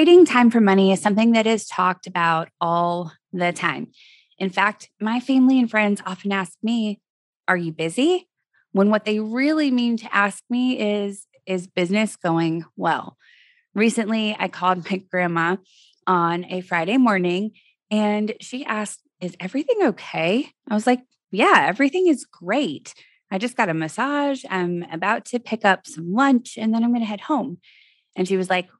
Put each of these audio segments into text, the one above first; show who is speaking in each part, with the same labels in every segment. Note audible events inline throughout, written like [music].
Speaker 1: Trading time for money is something that is talked about all the time. In fact, my family and friends often ask me, Are you busy? When what they really mean to ask me is, Is business going well? Recently, I called [laughs] my grandma on a Friday morning and she asked, Is everything okay? I was like, Yeah, everything is great. I just got a massage. I'm about to pick up some lunch and then I'm going to head home. And she was like,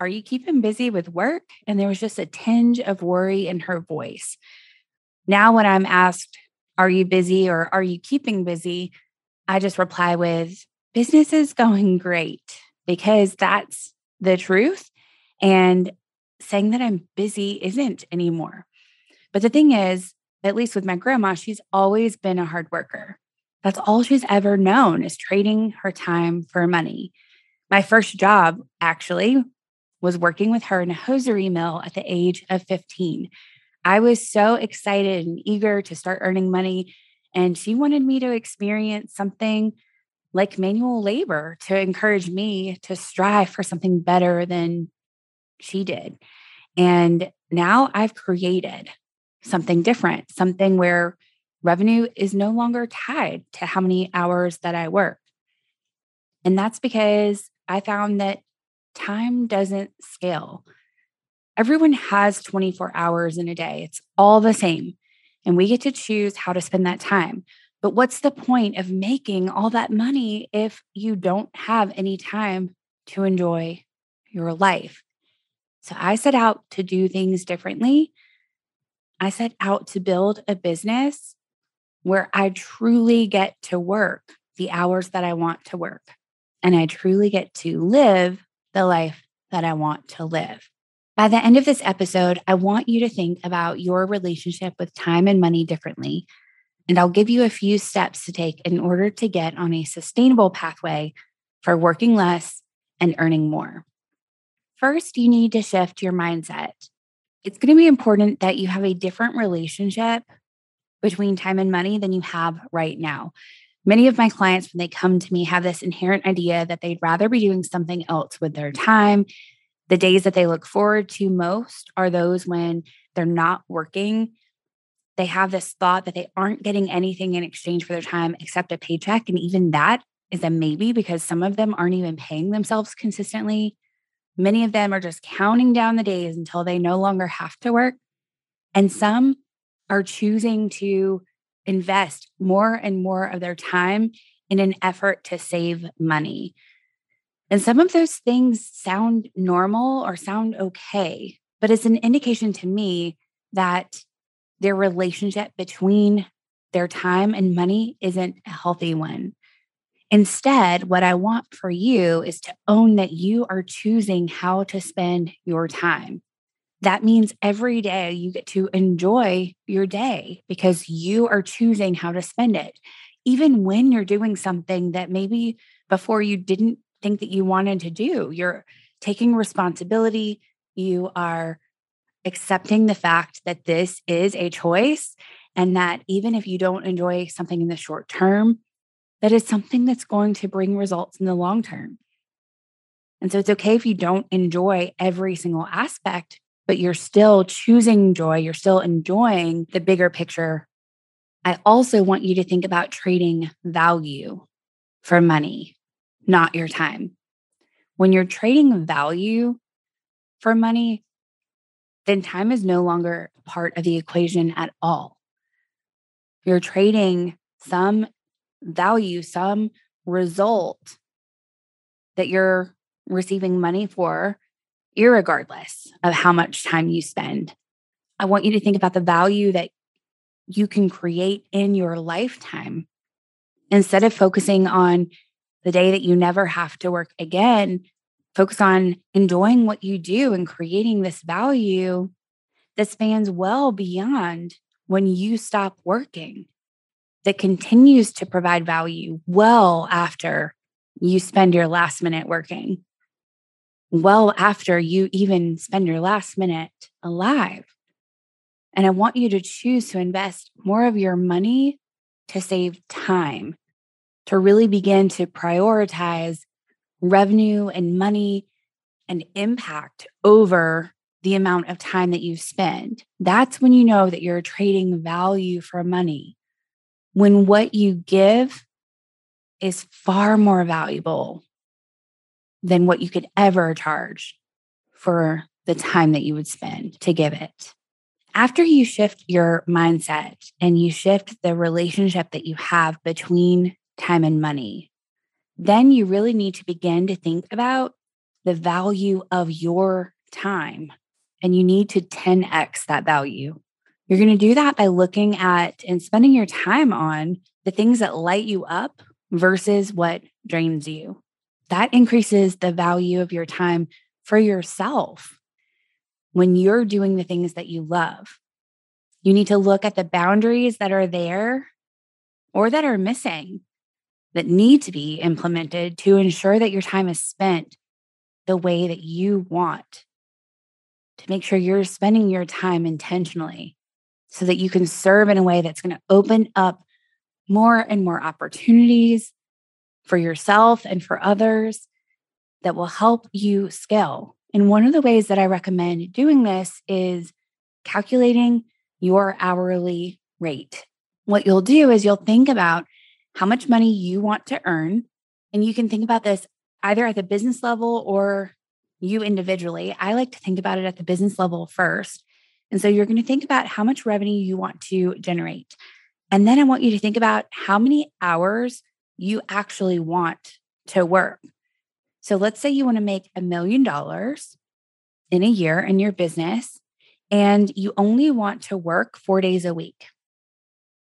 Speaker 1: are you keeping busy with work? And there was just a tinge of worry in her voice. Now, when I'm asked, Are you busy or are you keeping busy? I just reply with, Business is going great because that's the truth. And saying that I'm busy isn't anymore. But the thing is, at least with my grandma, she's always been a hard worker. That's all she's ever known is trading her time for money. My first job, actually, was working with her in a hosiery mill at the age of 15. I was so excited and eager to start earning money. And she wanted me to experience something like manual labor to encourage me to strive for something better than she did. And now I've created something different, something where revenue is no longer tied to how many hours that I work. And that's because I found that time doesn't scale. Everyone has 24 hours in a day, it's all the same. And we get to choose how to spend that time. But what's the point of making all that money if you don't have any time to enjoy your life? So I set out to do things differently. I set out to build a business where I truly get to work the hours that I want to work and I truly get to live the life that I want to live. By the end of this episode, I want you to think about your relationship with time and money differently. And I'll give you a few steps to take in order to get on a sustainable pathway for working less and earning more. First, you need to shift your mindset. It's going to be important that you have a different relationship between time and money than you have right now. Many of my clients, when they come to me, have this inherent idea that they'd rather be doing something else with their time. The days that they look forward to most are those when they're not working. They have this thought that they aren't getting anything in exchange for their time except a paycheck. And even that is a maybe because some of them aren't even paying themselves consistently. Many of them are just counting down the days until they no longer have to work. And some are choosing to invest more and more of their time in an effort to save money. And some of those things sound normal or sound okay, but it's an indication to me that their relationship between their time and money isn't a healthy one. Instead, what I want for you is to own that you are choosing how to spend your time that means every day you get to enjoy your day because you are choosing how to spend it. Even when you're doing something that maybe before you didn't think that you wanted to do, you're taking responsibility. You are accepting the fact that this is a choice and that even if you don't enjoy something in the short term, that is something that's going to bring results in the long term. And so it's okay if you don't enjoy every single aspect but you're still choosing joy, you're still enjoying the bigger picture. I also want you to think about trading value for money, not your time. When you're trading value for money, then time is no longer part of the equation at all. You're trading some value, some result that you're receiving money for, regardless of how much time you spend. I want you to think about the value that you can create in your lifetime instead of focusing on the day that you never have to work again. Focus on enjoying what you do and creating this value that spans well beyond when you stop working, that continues to provide value well after you spend your last minute working, well after you even spend your last minute alive. And I want you to choose to invest more of your money to save time, to really begin to prioritize revenue and money and impact over the amount of time that you spend. That's when you know that you're trading value for money. When what you give is far more valuable than what you could ever charge for the time that you would spend to give it after you shift your mindset and you shift the relationship that you have between time and money, then you really need to begin to think about the value of your time. And you need to 10x that value. You're going to do that by looking at and spending your time on the things that light you up versus what drains you. That increases the value of your time for yourself when you're doing the things that you love. You need to look at the boundaries that are there or that are missing that need to be implemented to ensure that your time is spent the way that you want, to make sure you're spending your time intentionally so that you can serve in a way that's going to open up more and more opportunities for yourself and for others that will help you scale. And one of the ways that I recommend doing this is calculating your hourly rate. What you'll do is you'll think about how much money you want to earn. And you can think about this either at the business level or you individually. I like to think about it at the business level first. And so you're going to think about how much revenue you want to generate. And then I want you to think about how many hours you actually want to work. So let's say you want to make a million dollars in a year in your business and you only want to work four days a week.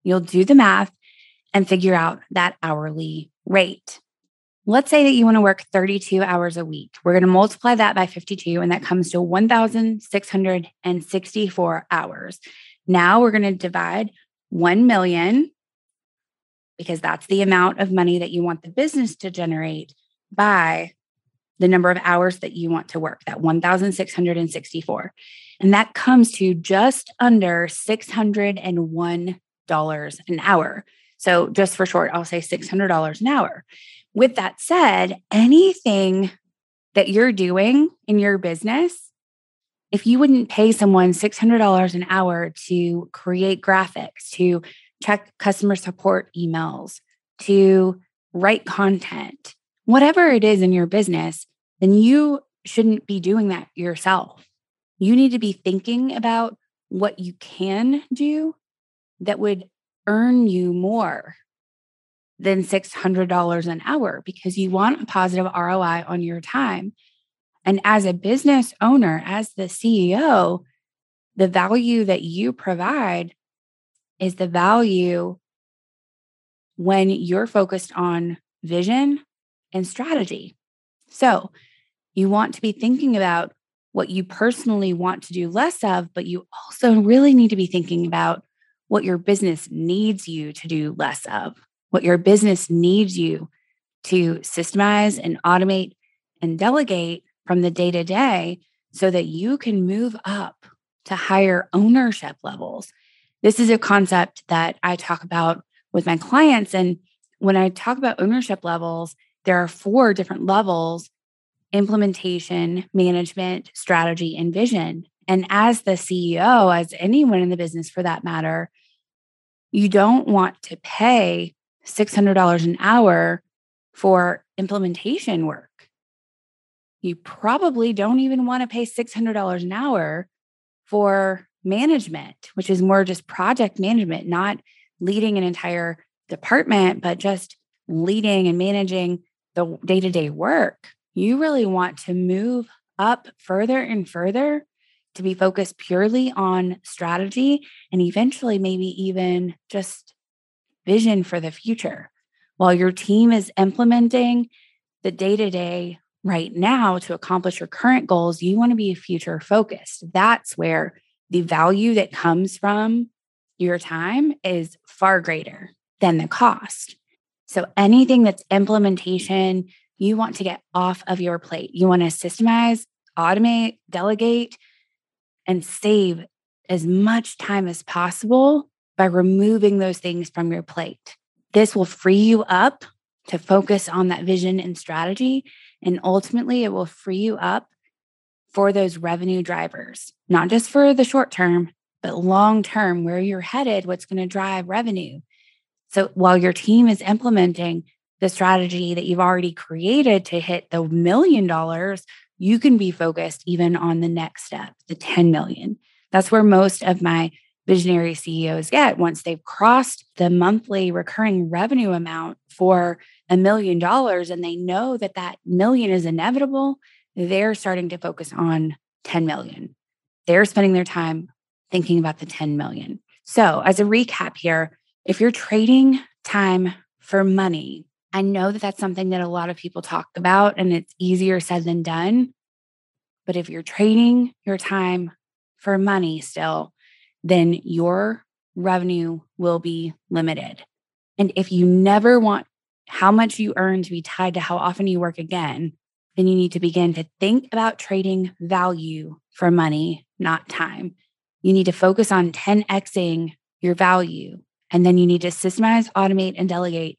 Speaker 1: You'll do the math and figure out that hourly rate. Let's say that you want to work 32 hours a week. We're going to multiply that by 52, and that comes to 1,664 hours. Now we're going to divide 1 million because that's the amount of money that you want the business to generate by the number of hours that you want to work, that 1,664. And that comes to just under $601 an hour. So, just for short, I'll say $600 an hour. With that said, anything that you're doing in your business, if you wouldn't pay someone $600 an hour to create graphics, to check customer support emails, to write content, whatever it is in your business, then you shouldn't be doing that yourself. You need to be thinking about what you can do that would earn you more than $600 an hour because you want a positive ROI on your time. And as a business owner, as the CEO, the value that you provide is the value when you're focused on vision and strategy. So you want to be thinking about what you personally want to do less of, but you also really need to be thinking about what your business needs you to do less of, what your business needs you to systemize and automate and delegate from the day to day so that you can move up to higher ownership levels. This is a concept that I talk about with my clients. And when I talk about ownership levels, there are four different levels implementation, management, strategy, and vision. And as the CEO, as anyone in the business for that matter, you don't want to pay $600 an hour for implementation work. You probably don't even want to pay $600 an hour for management, which is more just project management, not leading an entire department, but just leading and managing the day to day work. You really want to move up further and further to be focused purely on strategy and eventually maybe even just vision for the future. While your team is implementing the day to day right now to accomplish your current goals, you want to be future focused. That's where the value that comes from your time is far greater than the cost. So anything that's implementation, you want to get off of your plate. You want to systemize, automate, delegate, and save as much time as possible by removing those things from your plate. This will free you up to focus on that vision and strategy. And ultimately, it will free you up for those revenue drivers, not just for the short term, but long term, where you're headed, what's going to drive revenue. So while your team is implementing the strategy that you've already created to hit the million dollars, you can be focused even on the next step, the 10 million. That's where most of my visionary CEOs get once they've crossed the monthly recurring revenue amount for a million dollars and they know that that million is inevitable, they're starting to focus on 10 million. They're spending their time thinking about the 10 million. So, as a recap here, if you're trading time for money, I know that that's something that a lot of people talk about and it's easier said than done. But if you're trading your time for money still, then your revenue will be limited. And if you never want how much you earn to be tied to how often you work again, then you need to begin to think about trading value for money, not time. You need to focus on 10xing your value. And then you need to systemize, automate, and delegate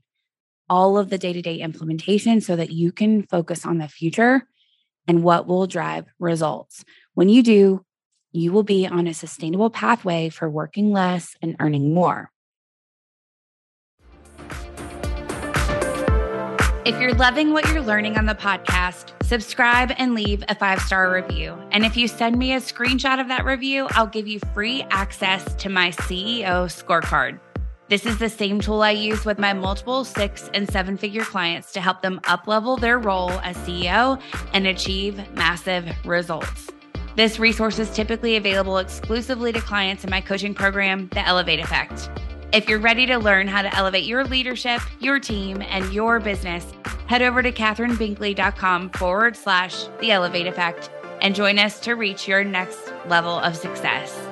Speaker 1: all of the day to day implementation so that you can focus on the future and what will drive results. When you do, you will be on a sustainable pathway for working less and earning more. If you're loving what you're learning on the podcast, subscribe and leave a five star review. And if you send me a screenshot of that review, I'll give you free access to my CEO scorecard. This is the same tool I use with my multiple six and seven figure clients to help them uplevel their role as CEO and achieve massive results. This resource is typically available exclusively to clients in my coaching program, The Elevate Effect. If you're ready to learn how to elevate your leadership, your team, and your business, head over to catherinebinkley.com forward slash the elevate effect and join us to reach your next level of success.